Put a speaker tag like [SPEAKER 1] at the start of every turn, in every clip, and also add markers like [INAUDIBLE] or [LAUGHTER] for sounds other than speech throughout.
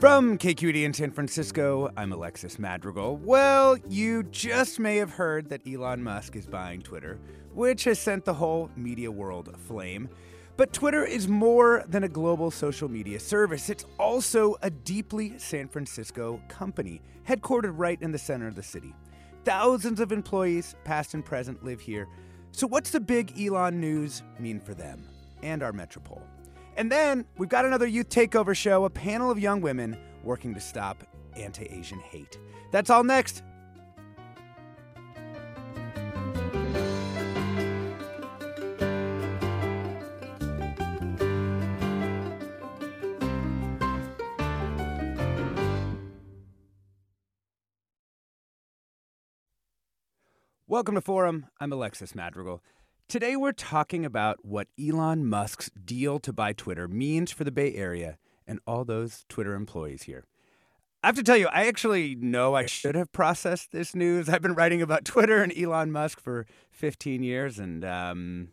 [SPEAKER 1] From KQED in San Francisco, I'm Alexis Madrigal. Well, you just may have heard that Elon Musk is buying Twitter, which has sent the whole media world aflame. But Twitter is more than a global social media service. It's also a deeply San Francisco company, headquartered right in the center of the city. Thousands of employees, past and present, live here. So, what's the big Elon news mean for them and our metropole? And then we've got another youth takeover show, a panel of young women working to stop anti Asian hate. That's all next. Welcome to Forum. I'm Alexis Madrigal. Today, we're talking about what Elon Musk's deal to buy Twitter means for the Bay Area and all those Twitter employees here. I have to tell you, I actually know I should have processed this news. I've been writing about Twitter and Elon Musk for 15 years, and um,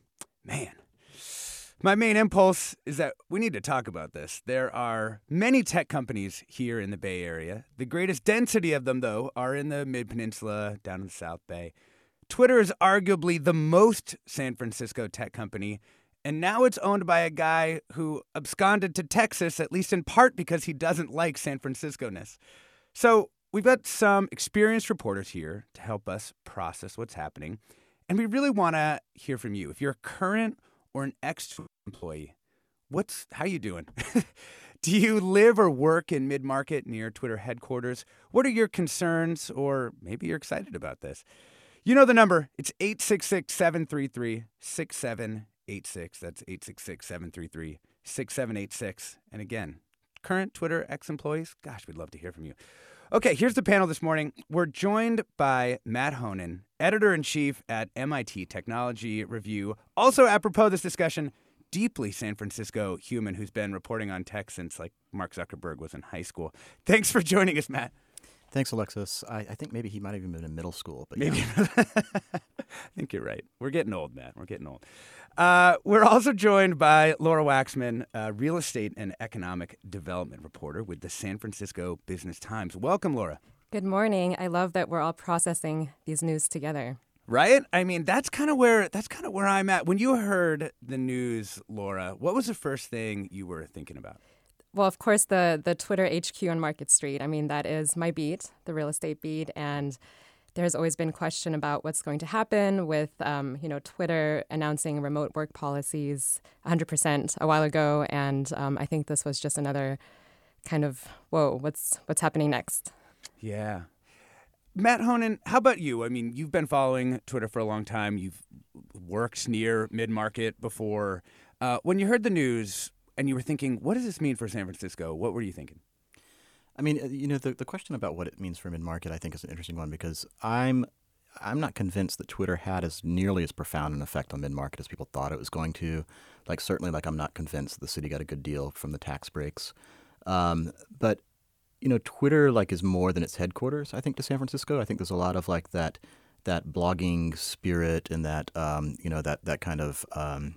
[SPEAKER 1] man, my main impulse is that we need to talk about this. There are many tech companies here in the Bay Area. The greatest density of them, though, are in the Mid Peninsula, down in the South Bay. Twitter is arguably the most San Francisco tech company, and now it's owned by a guy who absconded to Texas, at least in part because he doesn't like San Francisco ness. So we've got some experienced reporters here to help us process what's happening. And we really want to hear from you. If you're a current or an ex employee, what's how you doing? [LAUGHS] Do you live or work in mid market near Twitter headquarters? What are your concerns, or maybe you're excited about this? You know the number. It's 866 733 6786. That's 866 733 6786. And again, current Twitter ex employees, gosh, we'd love to hear from you. Okay, here's the panel this morning. We're joined by Matt Honan, editor in chief at MIT Technology Review. Also, apropos this discussion, deeply San Francisco human who's been reporting on tech since like Mark Zuckerberg was in high school. Thanks for joining us, Matt.
[SPEAKER 2] Thanks, Alexis. I, I, think maybe he might have even been in middle school. But
[SPEAKER 1] maybe.
[SPEAKER 2] Yeah. [LAUGHS]
[SPEAKER 1] I think you're right. We're getting old, man. We're getting old. Uh, we're also joined by Laura Waxman, real estate and economic development reporter with the San Francisco Business Times. Welcome, Laura.
[SPEAKER 3] Good morning. I love that we're all processing these news together.
[SPEAKER 1] Right? I mean, that's kind of where that's kind of where I'm at. When you heard the news, Laura, what was the first thing you were thinking about?
[SPEAKER 3] Well, of course, the the Twitter HQ on Market Street. I mean, that is my beat, the real estate beat, and there's always been question about what's going to happen with, um, you know, Twitter announcing remote work policies 100% a while ago, and um, I think this was just another kind of whoa, what's what's happening next?
[SPEAKER 1] Yeah. Matt Honan, how about you? I mean, you've been following Twitter for a long time. You've worked near mid market before. Uh, when you heard the news, and you were thinking, what does this mean for San Francisco? What were you thinking?
[SPEAKER 2] I mean, uh, you know, the, the question about what it means for mid market, I think, is an interesting one because I'm I'm not convinced that Twitter had as nearly as profound an effect on mid market as people thought it was going to. Like certainly, like I'm not convinced that the city got a good deal from the tax breaks, um, but you know, Twitter like is more than its headquarters. I think to San Francisco. I think there's a lot of like that that blogging spirit and that um, you know that that kind of um,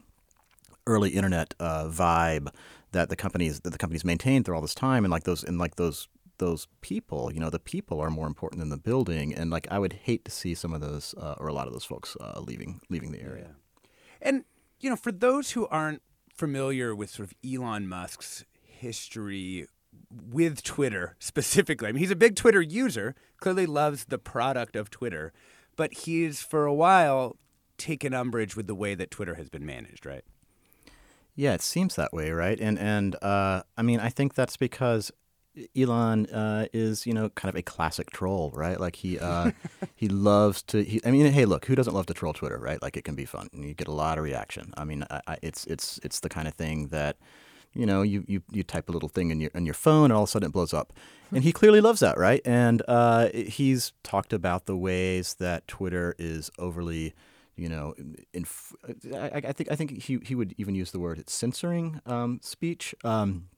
[SPEAKER 2] early internet uh, vibe that the companies that the companies maintained through all this time, and like those and like those those people, you know, the people are more important than the building, and like I would hate to see some of those uh, or a lot of those folks uh, leaving leaving the area.
[SPEAKER 1] And you know, for those who aren't familiar with sort of Elon Musk's history with Twitter [LAUGHS] specifically. I mean, he's a big Twitter user, clearly loves the product of Twitter, but he's for a while taken umbrage with the way that Twitter has been managed, right?
[SPEAKER 2] Yeah, it seems that way, right? And and uh, I mean, I think that's because Elon uh, is, you know, kind of a classic troll, right? Like he uh, [LAUGHS] he loves to. He, I mean, hey, look, who doesn't love to troll Twitter, right? Like it can be fun, and you get a lot of reaction. I mean, I, I, it's it's it's the kind of thing that, you know, you, you you type a little thing in your in your phone, and all of a sudden it blows up, and he clearly loves that, right? And uh, he's talked about the ways that Twitter is overly you know, in, I, I, think I think he he would even use the word it's censoring um, speech, um,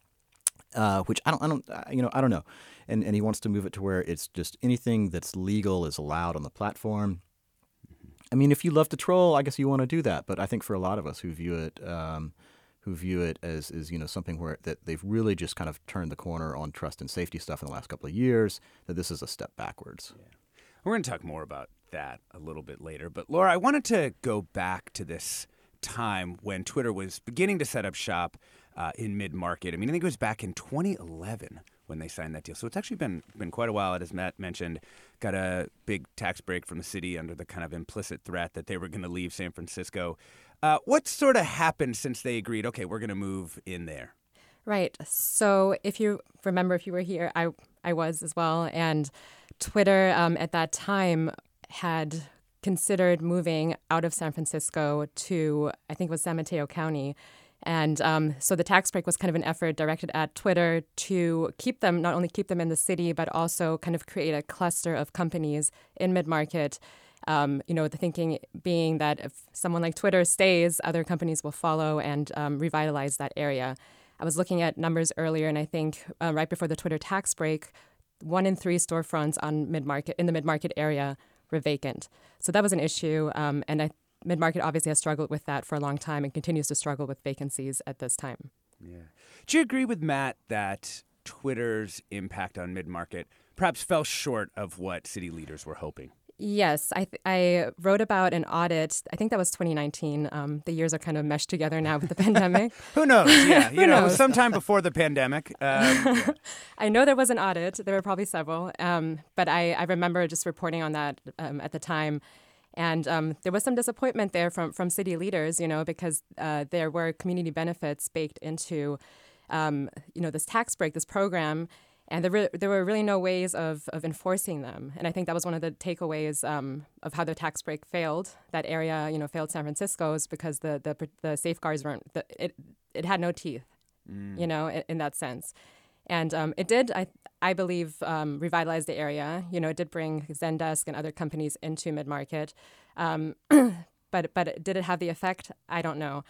[SPEAKER 2] uh, which I don't I don't you know I don't know, and and he wants to move it to where it's just anything that's legal is allowed on the platform. I mean, if you love to troll, I guess you want to do that. But I think for a lot of us who view it, um, who view it as, as you know something where that they've really just kind of turned the corner on trust and safety stuff in the last couple of years, that this is a step backwards.
[SPEAKER 1] Yeah. We're going to talk more about that a little bit later. But Laura, I wanted to go back to this time when Twitter was beginning to set up shop uh, in mid market. I mean, I think it was back in 2011 when they signed that deal. So it's actually been been quite a while. As Matt mentioned, got a big tax break from the city under the kind of implicit threat that they were going to leave San Francisco. Uh, what sort of happened since they agreed? Okay, we're going to move in there.
[SPEAKER 3] Right. So if you remember, if you were here, I I was as well, and Twitter um, at that time had considered moving out of San Francisco to, I think it was San Mateo County. And um, so the tax break was kind of an effort directed at Twitter to keep them, not only keep them in the city, but also kind of create a cluster of companies in mid market. Um, you know, the thinking being that if someone like Twitter stays, other companies will follow and um, revitalize that area. I was looking at numbers earlier, and I think uh, right before the Twitter tax break, one in three storefronts on mid market in the mid market area were vacant. So that was an issue, um, and I, mid market obviously has struggled with that for a long time and continues to struggle with vacancies at this time.
[SPEAKER 1] Yeah. Do you agree with Matt that Twitter's impact on mid market perhaps fell short of what city leaders were hoping?
[SPEAKER 3] Yes, I, th- I wrote about an audit. I think that was 2019. Um, the years are kind of meshed together now with the [LAUGHS] pandemic.
[SPEAKER 1] Who knows? Yeah, [LAUGHS] you know, knows? sometime before the pandemic. [LAUGHS] Um,
[SPEAKER 3] yeah. I know there was an audit. There were probably several, um, but I, I remember just reporting on that um, at the time. And um, there was some disappointment there from, from city leaders, you know, because uh, there were community benefits baked into, um, you know, this tax break, this program and there, re- there were really no ways of, of enforcing them. And I think that was one of the takeaways um, of how the tax break failed. That area, you know, failed San Francisco's because the the, the safeguards weren't. The, it it had no teeth, mm. you know, in, in, that sense. And um, it did, I I believe, um, revitalize the area. You know, it did bring Zendesk and other companies into mid market. Um, [CLEARS THROAT] but but did it have the effect? I don't know.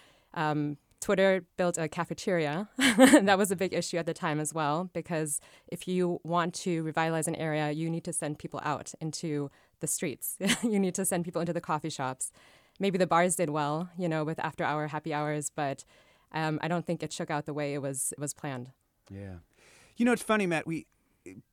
[SPEAKER 3] Twitter built a cafeteria. [LAUGHS] that was a big issue at the time as well, because if you want to revitalize an area, you need to send people out into the streets. [LAUGHS] you need to send people into the coffee shops. Maybe the bars did well, you know, with after hour happy hours, but um, I don't think it shook out the way it was it was planned.
[SPEAKER 1] Yeah, you know, it's funny, Matt. We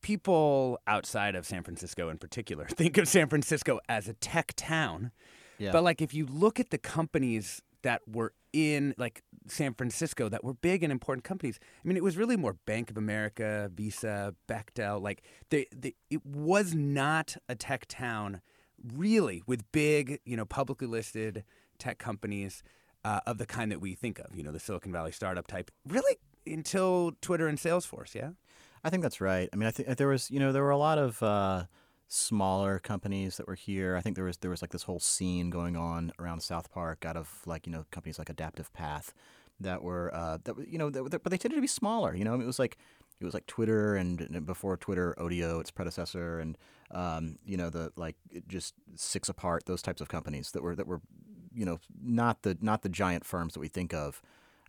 [SPEAKER 1] people outside of San Francisco, in particular, [LAUGHS] think of San Francisco as a tech town. Yeah. But like, if you look at the companies that were in like San Francisco that were big and important companies. I mean, it was really more Bank of America, Visa, Bechtel. Like, they, they, it was not a tech town, really, with big, you know, publicly listed tech companies uh, of the kind that we think of. You know, the Silicon Valley startup type. Really, until Twitter and Salesforce. Yeah.
[SPEAKER 2] I think that's right. I mean, I think there was, you know, there were a lot of. Uh, smaller companies that were here. I think there was there was like this whole scene going on around South Park out of like you know companies like Adaptive Path that were uh, that you know that, but they tended to be smaller. You know, it was like it was like Twitter and, and before Twitter, Odeo, its predecessor, and um, you know the like just Six Apart those types of companies that were that were you know not the not the giant firms that we think of.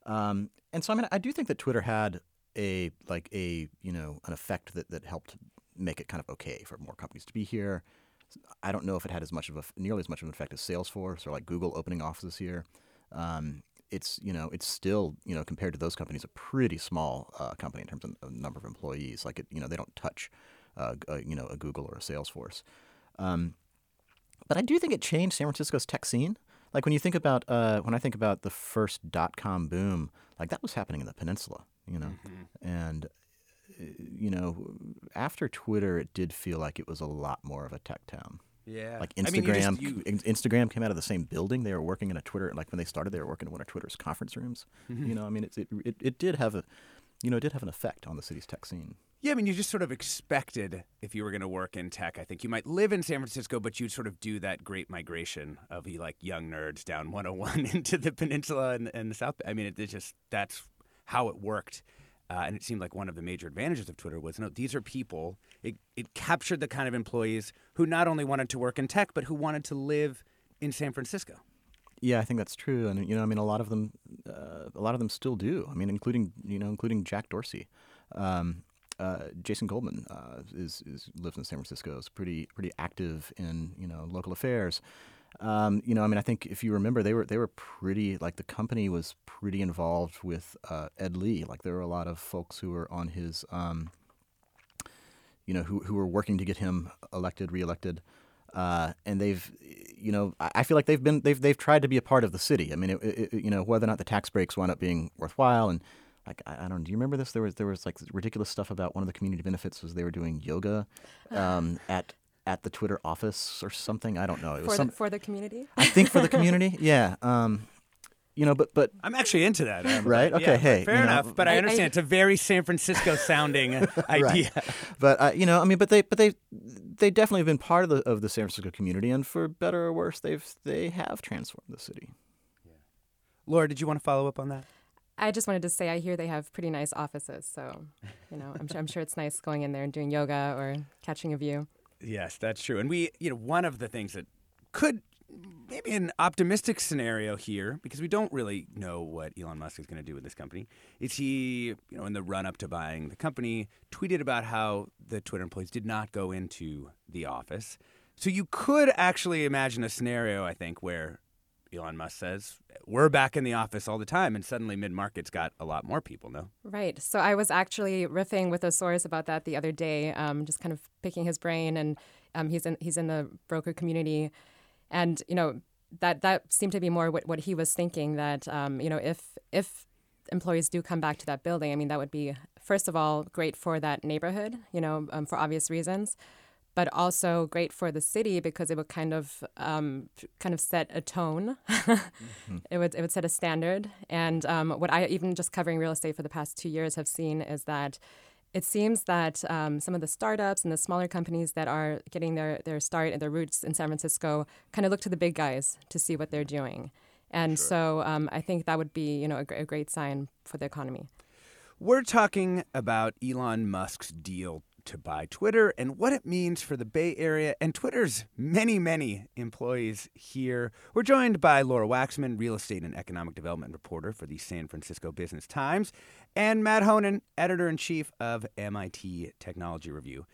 [SPEAKER 2] Um, and so I mean I do think that Twitter had a like a you know an effect that that helped make it kind of okay for more companies to be here. I don't know if it had as much of a nearly as much of an effect as Salesforce or like Google opening offices here. Um, it's you know it's still you know compared to those companies a pretty small uh, company in terms of, number of employees. Like it you know they don't touch uh, a, you know a Google or a Salesforce. Um, but I do think it changed San Francisco's tech scene like when you think about uh, when I think about the first dot com boom, like that was happening in the peninsula, you know,
[SPEAKER 1] Mm-hmm.
[SPEAKER 2] and uh, you know after Twitter, it did feel like it was a lot more of a tech town.
[SPEAKER 1] Yeah.
[SPEAKER 2] Like
[SPEAKER 1] I mean, you just-
[SPEAKER 2] Instagram,
[SPEAKER 1] you-
[SPEAKER 2] Instagram came out of the same building. They were working in a Twitter. Like when they started, they were working in one of Twitter's conference rooms.
[SPEAKER 1] Mm-hmm.
[SPEAKER 2] You know, I mean, it's, it, it it did have a, you know, it did have an effect on the city's tech scene.
[SPEAKER 1] Yeah, I mean, you just sort of expected if you were going to work in tech. I think you might live in San Francisco, but you'd sort of do that great migration of the like young nerds down 101 [LAUGHS] into the peninsula and, and the South. I mean, it, it just that's how it worked. Uh, and it seemed like one of the major advantages of Twitter was no, these are people. It, it captured the kind of employees who not only wanted to work in tech, but who wanted to live in San Francisco.
[SPEAKER 2] Yeah, I think that's true, and you know, I mean, a lot of them, uh, a lot of them still do. I mean, including you know, including Jack Dorsey, um, uh, Jason Goldman uh, is, is lives in San Francisco. is pretty pretty active in you know local affairs. Um, you know, I mean, I think if you remember, they were they were pretty like the company was pretty involved with uh, Ed Lee. Like there were a lot of folks who were on his, um, you know, who who were working to get him elected, reelected. Uh, and they've, you know, I feel like they've been they've they've tried to be a part of the city. I mean, it, it, it- you know, whether or not the tax breaks wound up being worthwhile, and like I, I don't. Do you remember this? There was there was like ridiculous stuff about one of the community benefits was they were doing yoga [SIGHS] um, at at the Twitter office or something. I don't know. It was
[SPEAKER 3] For,
[SPEAKER 2] some.
[SPEAKER 3] the, for the community?
[SPEAKER 2] I think for the [LAUGHS] community, yeah. Um, you know, but but
[SPEAKER 1] I'm actually into that. um,
[SPEAKER 2] Right? Okay,
[SPEAKER 1] but
[SPEAKER 2] hey,
[SPEAKER 1] fair
[SPEAKER 2] you know,
[SPEAKER 1] enough. But I,
[SPEAKER 3] I- I-
[SPEAKER 1] understand it's a very San Francisco sounding [LAUGHS] idea.
[SPEAKER 2] but uh, you know, I mean, but they, but they, they definitely have been part of the of the San Francisco community, and for better or worse, they've they have transformed the city.
[SPEAKER 1] Laura, did you want to follow up on that?
[SPEAKER 3] I just wanted to say I hear they have pretty nice offices, so you know I'm, su- I'm sure it's nice going in there and doing yoga or catching a view.
[SPEAKER 1] Yes, that's true. And we, you know, one of the things that could maybe an optimistic scenario here, because we don't really know what Elon Musk is going to do with this company, is he, you know, in the run up to buying the company, tweeted about how the Twitter employees did not go into the office. So you could actually imagine a scenario, I think, where Elon Musk says, we're back in the office all the time, and suddenly mid market's got a lot more people, no?
[SPEAKER 3] Right. So I was actually riffing with Osaurus about that the other day, um, just kind of picking his brain, and um, he's in he's in the broker community, and you know that that seemed to be more what, what he was thinking that um, you know if if employees do come back to that building, I mean that would be first of all great for that neighborhood, you know, um, for obvious reasons. But also great for the city because it would kind of um, kind of set a tone. [LAUGHS] It would it would set a standard. And um, what I even just covering real estate for the past two years have seen is that it seems that um, some of the startups and the smaller companies that are getting their their start and their roots in San Francisco kind of look to the big guys to see what they're doing. And so um, I think that would be you know a, a great sign for the economy.
[SPEAKER 1] We're talking about Elon Musk's deal to buy Twitter and what it means for the Bay Area and Twitter's many, many employees here. We're joined by Laura Waxman, real estate and economic development reporter for the San Francisco Business Times, and Matt Honan, editor in chief of MIT Technology Review.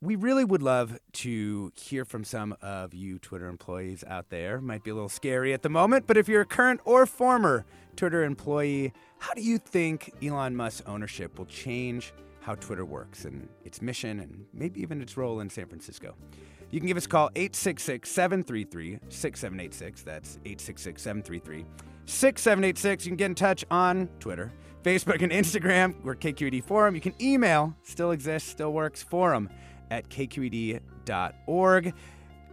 [SPEAKER 1] We really would love to hear from some of you Twitter employees out there. Might be a little scary at the moment, but if you're a current or former Twitter employee, how do you think Elon Musk's ownership will change how Twitter works and its mission and maybe even its role in San Francisco? You can give us a call 866 733 6786. That's 866 733 6786. You can get in touch on Twitter, Facebook, and Instagram. We're KQED Forum. You can email, still exists, still works, forum at kqed.org.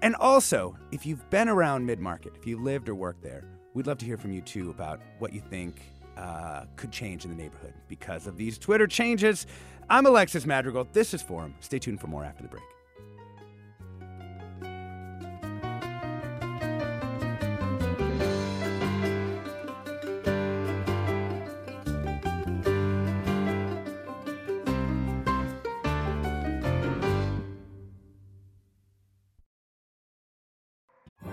[SPEAKER 1] And also, if you've been around mid market, if you lived or worked there, we'd love to hear from you too about what you think uh, could change in the neighborhood because of these Twitter changes. I'm Alexis Madrigal. This is Forum. Stay tuned for more after the break.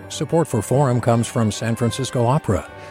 [SPEAKER 4] Support for Forum comes from San Francisco Opera.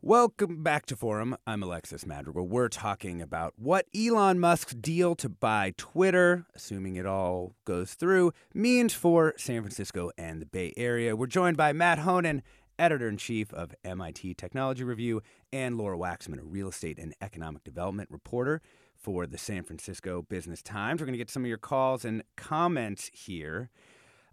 [SPEAKER 1] Welcome back to Forum. I'm Alexis Madrigal. We're talking about what Elon Musk's deal to buy Twitter, assuming it all goes through, means for San Francisco and the Bay Area. We're joined by Matt Honan, editor in chief of MIT Technology Review, and Laura Waxman, a real estate and economic development reporter for the San Francisco Business Times. We're going to get some of your calls and comments here.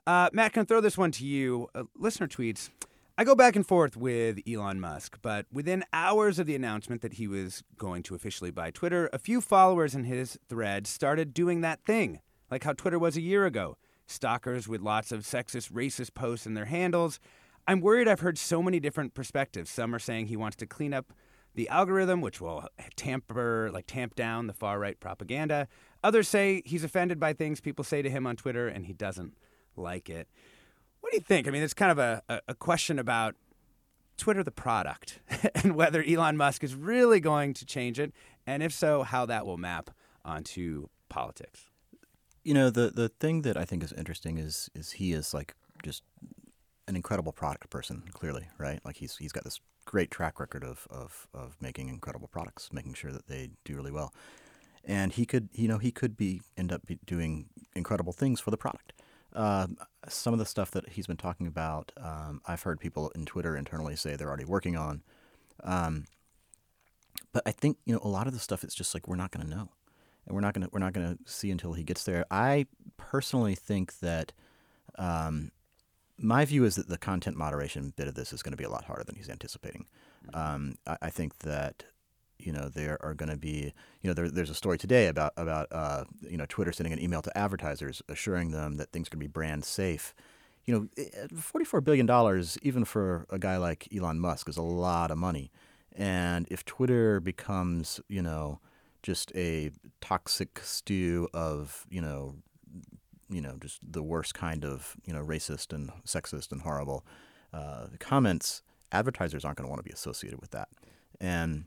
[SPEAKER 1] Uh, Matt, can I throw this one to you? Uh, listener tweets. I go back and forth with Elon Musk, but within hours of the announcement that he was going to officially buy Twitter, a few followers in his thread started doing that thing, like how Twitter was a year ago. Stalkers with lots of sexist, racist posts in their handles. I'm worried I've heard so many different perspectives. Some are saying he wants to clean up the algorithm, which will tamper, like tamp down the far right propaganda. Others say he's offended by things people say to him on Twitter and he doesn't like it. What do you think? I mean, it's kind of a, a question about Twitter, the product, [LAUGHS] and whether Elon Musk is really going to change it, and if so, how that will map onto politics.
[SPEAKER 2] You know, the the thing that I think is interesting is is he is like just an incredible product person, clearly, right? Like he's he's got this great track record of of of making incredible products, making sure that they do really well, and he could you know he could be end up doing incredible things for the product. Uh, some of the stuff that he's been talking about, um, I've heard people in Twitter internally say they're already working on. Um, but I think you know a lot of the stuff. It's just like we're not going to know, and we're not going to we're not going to see until he gets there. I personally think that. Um, my view is that the content moderation bit of this is going to be a lot harder than he's anticipating. Mm-hmm. Um, I, I, think that you know there are going to be you know there, there's a story today about about uh, you know Twitter sending an email to advertisers assuring them that things can be brand safe. You know, eh, forty-four billion dollars, even for a guy like Elon Musk, is a lot of money. And if Twitter becomes, you know, just a toxic stew of, you know, you know, just the worst kind of, you know, racist and sexist and horrible uh, comments, advertisers aren't going to want to be associated with that. And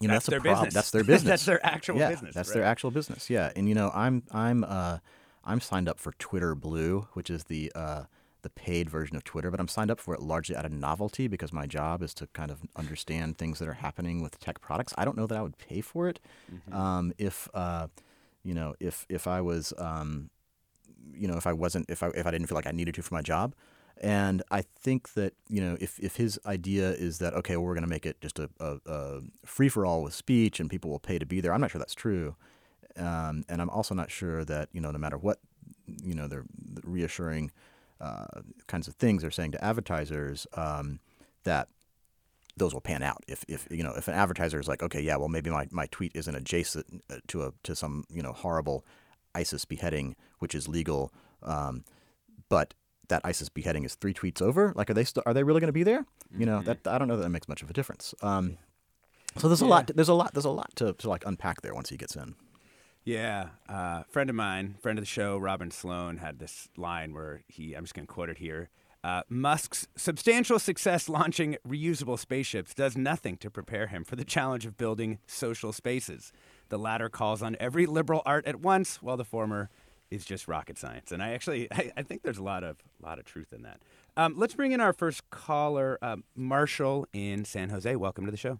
[SPEAKER 2] you know
[SPEAKER 1] that's,
[SPEAKER 2] that's
[SPEAKER 1] their
[SPEAKER 2] a problem.
[SPEAKER 1] business.
[SPEAKER 2] That's their [LAUGHS] business.
[SPEAKER 1] that's their actual
[SPEAKER 2] yeah,
[SPEAKER 1] business.
[SPEAKER 2] That's
[SPEAKER 1] right.
[SPEAKER 2] their actual business. Yeah, and you know, I'm I'm uh, I'm signed up for Twitter Blue, which is the uh, the paid version of Twitter, but I'm signed up for it largely out of novelty because my job is to kind of understand things that are happening with tech products. I don't know that I would pay for it mm-hmm. um, if uh, you know if if I was um, you know if I wasn't if I if I didn't feel like I needed to for my job. And I think that you know if, if his idea is that okay, well, we're going to make it just a, a, a free for all with speech and people will pay to be there, I'm not sure that's true. Um, and I'm also not sure that you know no matter what you know they're reassuring uh, kinds of things they're saying to advertisers um, that those will pan out. If, if you know if an advertiser is like okay yeah well maybe my, my tweet isn't adjacent uh, to a to some you know horrible ISIS beheading which is legal, um, but that ISIS beheading is three tweets over. Like, are they st- are they really going to be there? Mm-hmm. You know, mm-hmm. that I don't know that, that makes much of a difference. Um, so there's yeah. a lot. To, there's a lot. There's a lot to, to like unpack there once he gets in.
[SPEAKER 1] Yeah, uh, friend of mine, friend of the show, Robin Sloan, had this line where he. I'm just going to quote it here. Uh, Musk's substantial success launching reusable spaceships does nothing to prepare him for the challenge of building social spaces. The latter calls on every liberal art at once, while the former is just rocket science. And I actually [LAUGHS] I, I think there's a lot of a lot of truth in that. Um, let's bring in our first caller, um, Marshall in San Jose. Welcome to the show.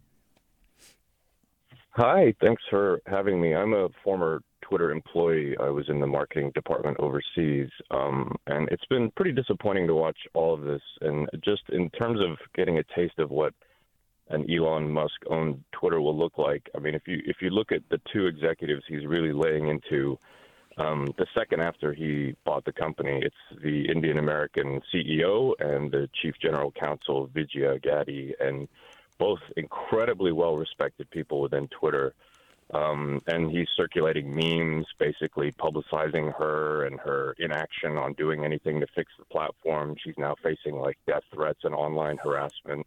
[SPEAKER 5] Hi, thanks for having me. I'm a former Twitter employee. I was in the marketing department overseas, um, and it's been pretty disappointing to watch all of this. And just in terms of getting a taste of what an Elon Musk owned Twitter will look like, I mean, if you if you look at the two executives he's really laying into um, the second after he bought the company, it's the Indian American CEO and the Chief General Counsel, Vijaya Gadde, and both incredibly well respected people within Twitter. Um, and he's circulating memes, basically publicizing her and her inaction on doing anything to fix the platform. She's now facing like death threats and online harassment.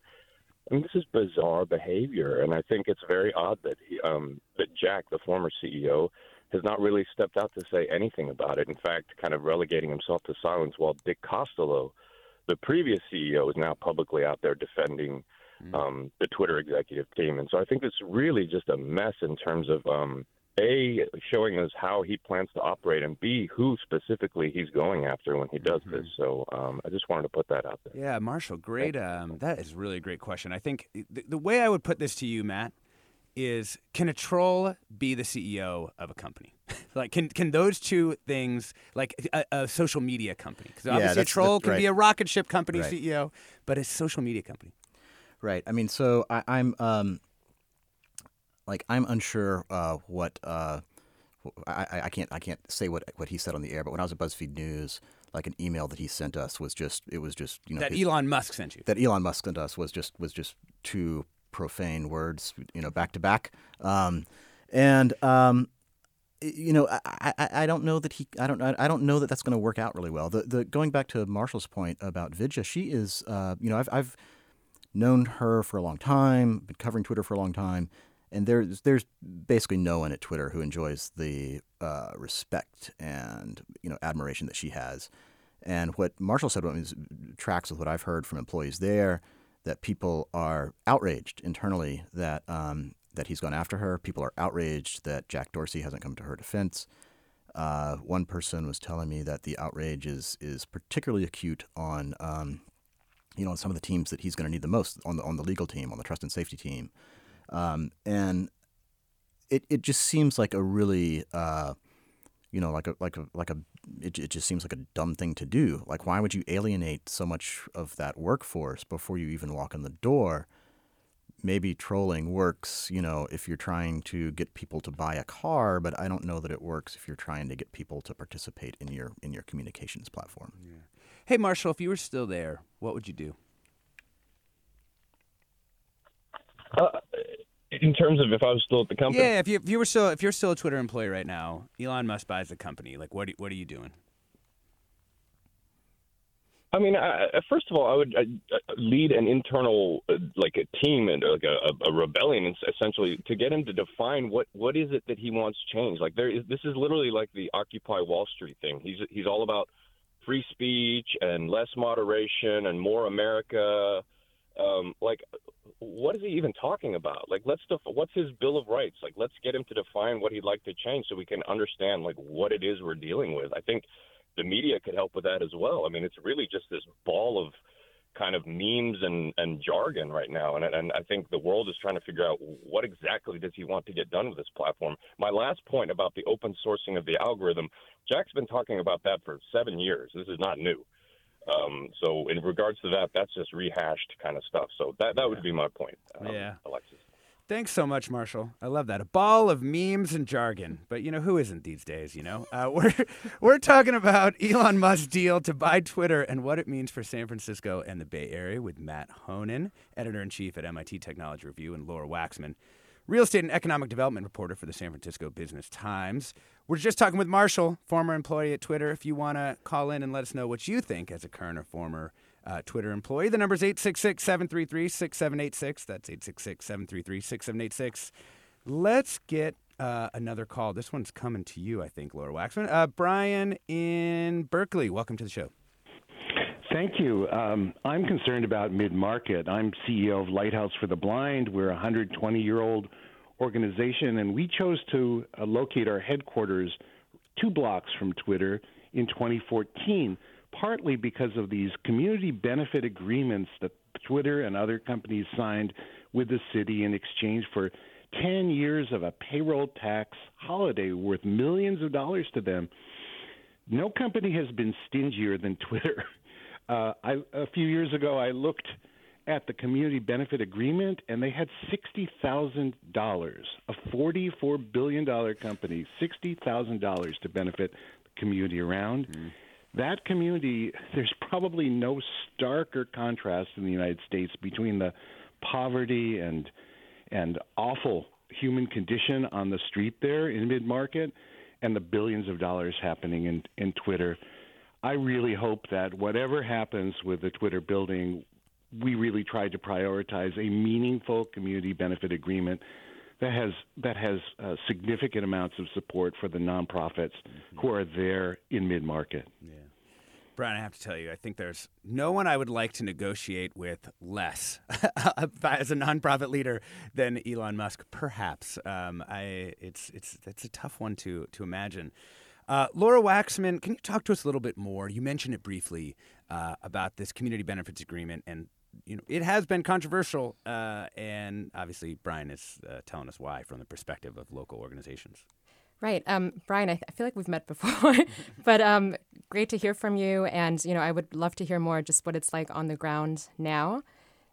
[SPEAKER 5] Mean, this is bizarre behavior, and I think it's very odd that he, um, that Jack, the former CEO, has not really stepped out to say anything about it. In fact, kind of relegating himself to silence, while Dick Costolo, the previous CEO, is now publicly out there defending um, the Twitter executive team. And so I think it's really just a mess in terms of um, a showing us how he plans to operate, and b who specifically he's going after when he does this. So um, I just wanted to put that out there.
[SPEAKER 1] Yeah, Marshall, great. Um, that is really a great question. I think the, the way I would put this to you, Matt, is can a troll be the CEO of a company? [LAUGHS] like, can can those two things, like a, a social media company? Because obviously, a troll can be a rocket ship company
[SPEAKER 2] Right.
[SPEAKER 1] CEO, but a social media company.
[SPEAKER 2] Right. I mean, so I, I'm um, like I'm unsure uh, what uh, I, I- can't I can't say what what he said on the air. But when I was at BuzzFeed News, like an email that he sent us was just it was just you know
[SPEAKER 1] that
[SPEAKER 2] his-
[SPEAKER 1] Elon Musk sent you.
[SPEAKER 2] that Elon Musk sent us was just was just two profane words, you know, back to back. Um, and um, you know, I, I, I don't know that he I don't I don't know that that's going to work out really well. The the going back to Marshall's point about Vidya, she is uh, you know I've I've known her for a long time, been covering Twitter for a long time, and there's there's basically no one at Twitter who enjoys the uh, respect and you know admiration that she has. And what Marshall said tracks with what I've heard from employees there that people are outraged internally that um, that he's gone after her. People are outraged that Jack Dorsey hasn't come to her defense. Uh, one person was telling me that the outrage is is particularly acute on um, you know on some of the teams that he's going to need the most on the on the legal team, on the trust and safety team, um, and it it just seems like a really uh, you know like a like a like a it, it just seems like a dumb thing to do. Like why would you alienate so much of that workforce before you even walk in the door? Maybe trolling works, you know, if you're trying to get people to buy a car, but I don't know that it works if you're trying to get people to participate in your in your communications platform.
[SPEAKER 1] Hey, Marshall, if you were still there, what would you do?
[SPEAKER 5] Uh, in terms of if I was still at the company,
[SPEAKER 1] Yeah, if you if you were still if you're still a Twitter employee right now, Elon Musk buys the company. Like, what are, what are you doing?
[SPEAKER 5] I mean, I, I- first of all, I would uh, lead an internal, uh, like a team and like a, a rebellion, essentially, to get him to define what what is it that he wants changed. Like there is, this is literally like the Occupy Wall Street thing. He's he's all about free speech and less moderation and more America. Um, like, what is he even talking about? Like, let's def- what's his Bill of Rights? Like, let's get him to define what he'd like to change so we can understand like what it is we're dealing with. I think the media could help with that as well. I mean, it's really just this ball of kind of memes and, and jargon right now. And, and I think the world is trying to figure out what exactly does he want to get done with this platform. My last point about the open sourcing of the algorithm, Jack's been talking about that for seven years. This is not new. Um, so in regards to that, that's just rehashed kind of stuff. So that, that would be my point. um,
[SPEAKER 1] Yeah.
[SPEAKER 5] Alexis.
[SPEAKER 1] Thanks so much, Marshall. I love that. A ball of memes and jargon. But you know who isn't these days? You know, uh, [LAUGHS] we're we're talking about Elon Musk's deal to buy Twitter and what it means for San Francisco and the Bay Area with Matt Honan, editor in chief at MIT Technology Review, and Laura Waxman, real estate and economic development reporter for the San Francisco Business Times. We're just talking with Marshall, former employee at Twitter. If you want to call in and let us know what you think as a current or former uh, Twitter employee, the number is 866 733 6786. That's 866 733 6786. Let's get uh, another call. This one's coming to you, I think, Laura Waxman. Uh, Brian in Berkeley, welcome to the show.
[SPEAKER 6] Thank you. Um, I'm concerned about mid market. I'm CEO of Lighthouse for the Blind. We're a 120 year old organization, and we chose to uh, locate our headquarters two blocks from Twitter in 2014, partly because of these community benefit agreements that Twitter and other companies signed with the city in exchange for 10 years of a payroll tax holiday worth millions of dollars to them. No company has been stingier than Twitter. [LAUGHS] Uh, I, a few years ago, I looked at the community benefit agreement, and they had sixty thousand dollars. A forty-four billion dollar company, sixty thousand dollars to benefit the community around. Mm-hmm. That community, there's probably no starker contrast in the United States between the poverty and and awful human condition on the street there in mid market and the billions of dollars happening in, in Twitter. I really hope that whatever happens with the Twitter building, we really try to prioritize a meaningful community benefit agreement that has that has uh, significant amounts of support for the nonprofits mm-hmm. who are there in mid market.
[SPEAKER 1] Yeah. Brian, I have to tell you, I think there's no one I would like to negotiate with less [LAUGHS] as a nonprofit leader than Elon Musk. Perhaps um, I, it's it's it's a tough one to to imagine. Uh, Laura Waxman, can you talk to us a little bit more? You mentioned it briefly uh, about this community benefits agreement, and you know it has been controversial, uh, and obviously Brian is uh, telling us why from the perspective of local organizations.
[SPEAKER 3] Right. Um, Brian, I, th- I, feel like we've met before, [LAUGHS] but um, great to hear from you. And, you know, I would love to hear more just what it's like on the ground now,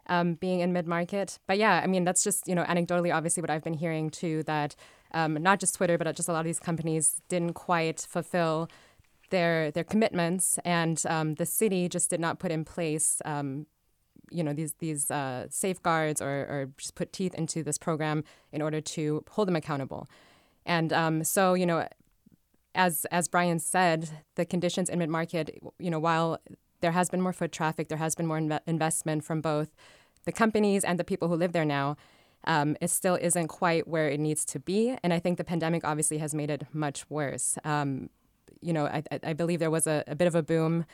[SPEAKER 3] um, being in mid market. But yeah, I mean, that's just, you know, anecdotally, obviously, what I've been hearing too that um, not just Twitter, but just a lot of these companies didn't quite fulfill their their commitments. And um, the city just did not put in place um, you know these these uh, safeguards or, or just put teeth into this program in order to hold them accountable. And um, so, you know, as as Brian said, the conditions in mid market, you know, while there has been more foot traffic, there has been more inv- investment from both the companies and the people who live there now. Um, it still isn't quite where it needs to be, and I think the pandemic obviously has made it much worse. Um, you know, I, I, believe there was a, a bit of a boom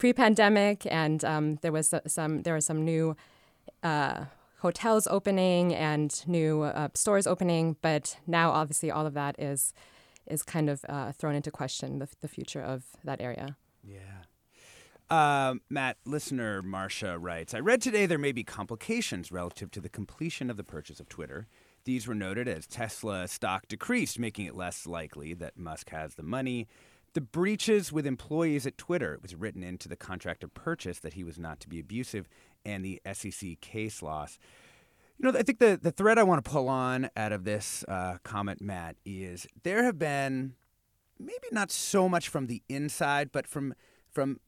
[SPEAKER 3] pre-pandemic, and um, there was some there were some new uh, hotels opening and new uh, stores opening, but now obviously all of that is is kind of uh, thrown into question the, the future of that area.
[SPEAKER 1] Yeah. Uh, Matt, listener Marcia writes I read today there may be complications relative to the completion of the purchase of Twitter. These were noted as Tesla stock decreased, making it less likely that Musk has the money. The breaches with employees at Twitter, it was written into the contract of purchase that he was not to be abusive, and the SEC case loss. You know, I think the, the thread I want to pull on out of this uh, comment, Matt, is there have been maybe not so much from the inside, but from from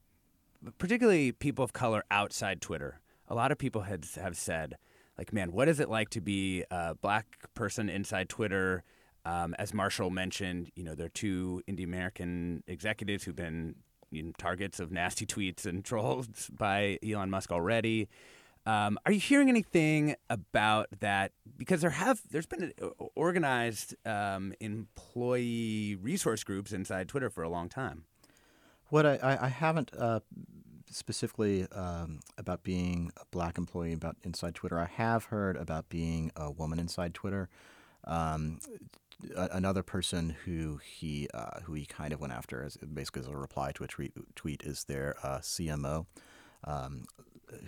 [SPEAKER 1] particularly people of color outside Twitter. A lot of people had have said, like, man, what is it like to be a black person inside Twitter? Um, as Marshall mentioned, you know, there are two Indian American executives who've been you know, targets of nasty [LAUGHS] tweets and trolls by Elon Musk already. Um, are you hearing anything about that? Because there have there's been uh, organized um, employee resource groups inside Twitter for a long time.
[SPEAKER 2] What I, I haven't uh, specifically um, about being a black employee about inside Twitter. I have heard about being a woman inside Twitter. Um, another person who he uh, who he kind of went after as basically as a reply to a tweet, tweet is their uh, CMO, um,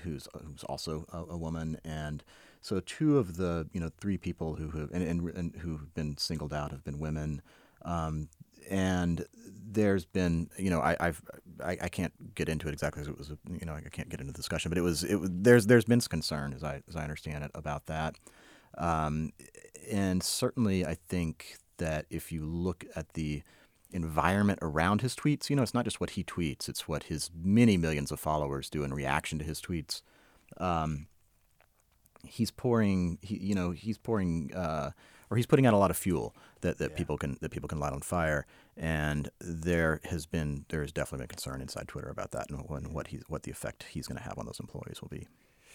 [SPEAKER 2] who's who's also a, a, woman, and so two of the you know three people who have and, and, and who've been singled out have been women, um, and there's been you know I, I've I, I can't get into it exactly as it was you know I can't get into the discussion, but it was it was there's there's been concern as I as I understand it about that. Um, and certainly, I think that if you look at the environment around his tweets, you know, it's not just what he tweets; it's what his many millions of followers do in reaction to his tweets. Um, he's pouring, he, you know, he's pouring, uh, or he's putting out a lot of fuel that, that yeah. people can that people can light on fire. And there has been there has definitely been concern inside Twitter about that and, and what he what the effect he's going to have on those employees will be.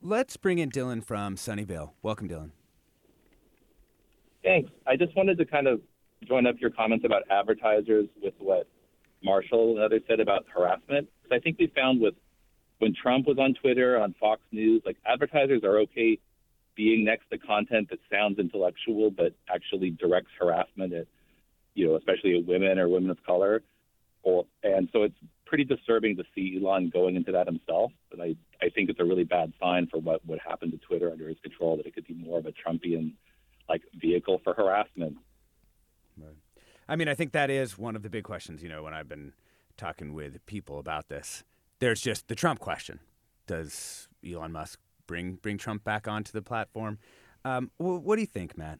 [SPEAKER 1] Let's bring in Dylan from Sunnyvale. Welcome, Dylan.
[SPEAKER 7] Thanks. I just wanted to kind of join up your comments about advertisers with what Marshall and others said about harassment. Because I think we found with when Trump was on Twitter, on Fox News, like advertisers are okay being next to content that sounds intellectual but actually directs harassment at, you know, especially at women or women of color. Or and so it's pretty disturbing to see Elon going into that himself. And I, think it's a really bad sign for what would happen to Twitter under his control, that it could be more of a Trumpian like vehicle for harassment.
[SPEAKER 1] Right. I mean, I think that is one of the big questions, you know, when I've been talking with people about this. There's just the Trump question. Does Elon Musk bring bring Trump back onto the platform? Um, what do you think, Matt?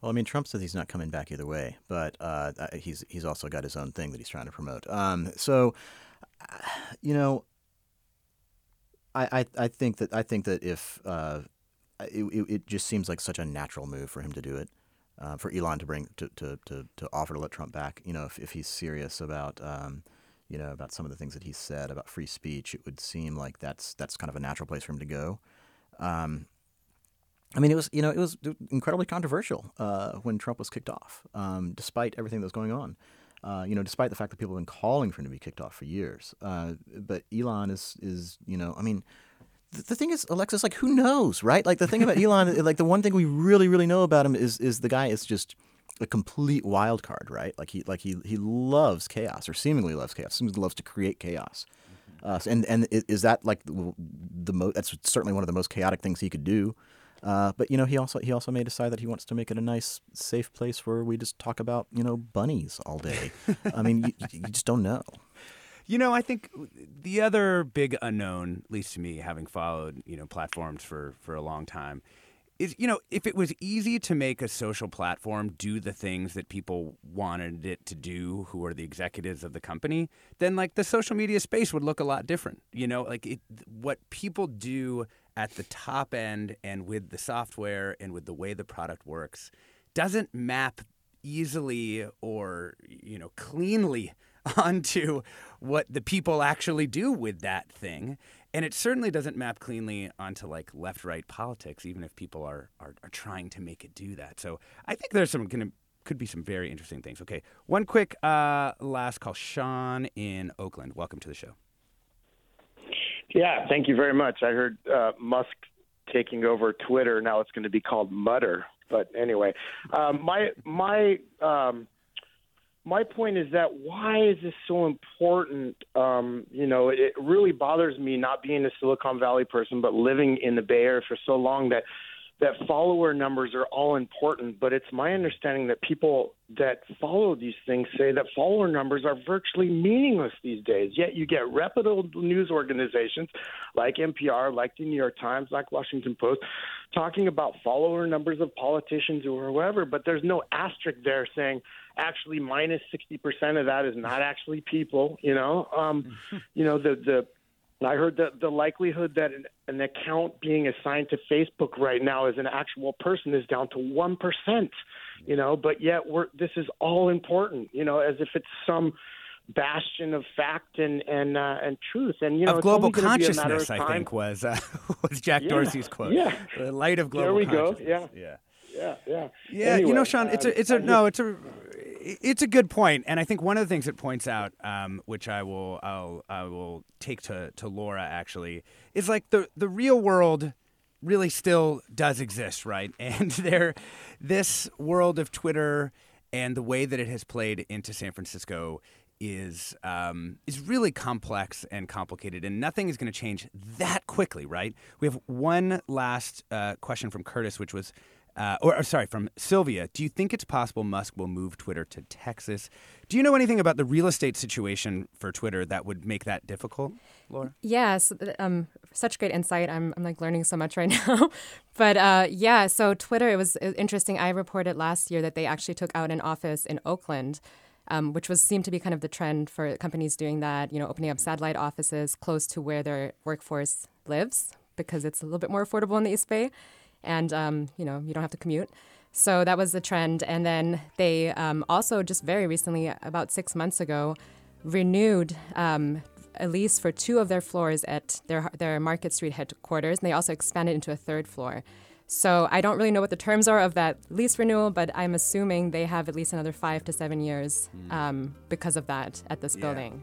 [SPEAKER 2] Well, I mean, Trump says he's not coming back either way, but uh, he's he's also got his own thing that he's trying to promote. Um, so, you know, I, I, think that I think that if uh, it, it just seems like such a natural move for him to do it, uh, for Elon to bring to, to, to, to, offer to let Trump back. You know, if, if he's serious about um, you know about some of the things that he said about free speech, it would seem like that's that's kind of a natural place for him to go. Um, I mean, it was you know it was incredibly controversial uh, when Trump was kicked off, um, despite everything that was going on. Uh, you know, despite the fact that people have been calling for him to be kicked off for years. Uh, but Elon is is you know, I mean, the, the thing is, Alexis, like who knows, right? Like the thing about [LAUGHS] Elon, like the one thing we really really know about him is is the guy is just a complete wild card, right? Like he like he he loves chaos or seemingly loves chaos. Seemingly loves to create chaos. Uh, and and is that like the, the most? That's certainly one of the most chaotic things he could do. Uh, but you know, he also he also may decide that he wants to make it a nice, safe place where we just talk about you know bunnies all day. I mean, you, you just don't know. [LAUGHS]
[SPEAKER 1] You know, I think the other big unknown, at least to me, having followed you know platforms for for a long time, is you know if it was easy to make a social platform do the things that people wanted it to do who are the executives of the company then like the social media space would look a lot different you know like it, what people do at the top end and with the software and with the way the product works doesn't map easily or you know cleanly [LAUGHS] onto what the people actually do with that thing. And it certainly doesn't map cleanly onto like left right politics even if people are, are are trying to make it do that. So i think there's some gonna could be some very interesting things. Okay one quick uh, last call. Sean in oakland. Welcome to the show
[SPEAKER 8] yeah thank you very much. I heard uh, musk taking over twitter. Now it's going to be called mutter. But anyway um, my my um, my point is that why is this so important? Um, you know, it really bothers me not being a Silicon Valley person, but living in the Bay Area for so long that that follower numbers are all important, but it's my understanding that people that follow these things say that follower numbers are virtually meaningless these days. Yet you get reputable news organizations like NPR, like the New York Times, like Washington Post, talking about follower numbers of politicians or whoever, but there's no asterisk there saying actually minus 60% of that is not actually people, you know. Um, [LAUGHS] you know, the the I heard that the likelihood that an, an account being assigned to Facebook right now as an actual person is down to one percent. You know, but yet we're this is all important. You know, as if it's some bastion of fact and and uh, and truth. And you know,
[SPEAKER 1] of global consciousness, I think was uh, [LAUGHS] was Jack
[SPEAKER 8] yeah,
[SPEAKER 1] Dorsey's quote.
[SPEAKER 8] Yeah,
[SPEAKER 1] the light of global.
[SPEAKER 8] There we
[SPEAKER 1] go.
[SPEAKER 8] Yeah,
[SPEAKER 1] yeah,
[SPEAKER 8] yeah, yeah.
[SPEAKER 1] Yeah,
[SPEAKER 8] anyway,
[SPEAKER 1] you know, Sean, it's a
[SPEAKER 8] um,
[SPEAKER 1] it's a no, it's a it's a good point, and I think one of the things it points out, um, which I will I'll, I will take to to Laura actually, is like the the real world really still does exist, right? [LAUGHS] And there, this world of Twitter and the way that it has played into San Francisco is um, is really complex and complicated, and nothing is going to change that quickly, right? We have one last uh, question from Curtis, which was uh, or, or, sorry, from Sylvia. Do you think it's possible Musk will move Twitter to Texas? Do you know anything about the real estate situation for Twitter that would make that difficult, Laura?
[SPEAKER 3] Yes, um, such great insight. I'm, I'm like learning so much right [LAUGHS] now. but uh, yeah, so Twitter, it was interesting. I reported last year that they actually took out an office in Oakland. Um, which was seemed to be kind of the trend for companies doing that, you know, opening up satellite offices close to where their workforce lives because it's a little bit more affordable in the East Bay and um, you know you don't have to commute. So that was the trend. And then they um, also just very recently, about six months ago, renewed um, a lease for two of their floors at their their Market Street headquarters, and they also expanded into a third floor. So I don't really know what the terms are of that lease renewal, but I'm assuming they have at least another five to seven years um, because of that at this
[SPEAKER 1] Yeah.
[SPEAKER 3] building.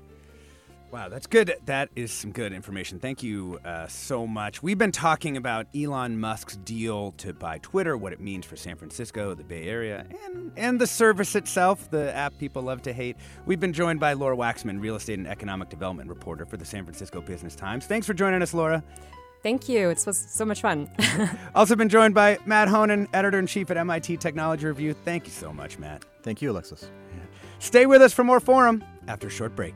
[SPEAKER 1] Wow, that's good. That is some good information. Thank you uh, so much. We've been talking about Elon Musk's deal to buy Twitter, what it means for San Francisco, the Bay Area, and, and the service itself, the app people love to hate. We've been joined by Laura Waxman, real estate and economic development reporter for the San Francisco Business Times. Thanks for joining us, Laura.
[SPEAKER 3] Thank you. It was so much fun. [LAUGHS]
[SPEAKER 1] Also been joined by Matt Honan, editor in chief at MIT Technology Review. Thank you so much, Matt.
[SPEAKER 2] Thank you, Alexis.
[SPEAKER 1] Stay with us for more Forum after a short break.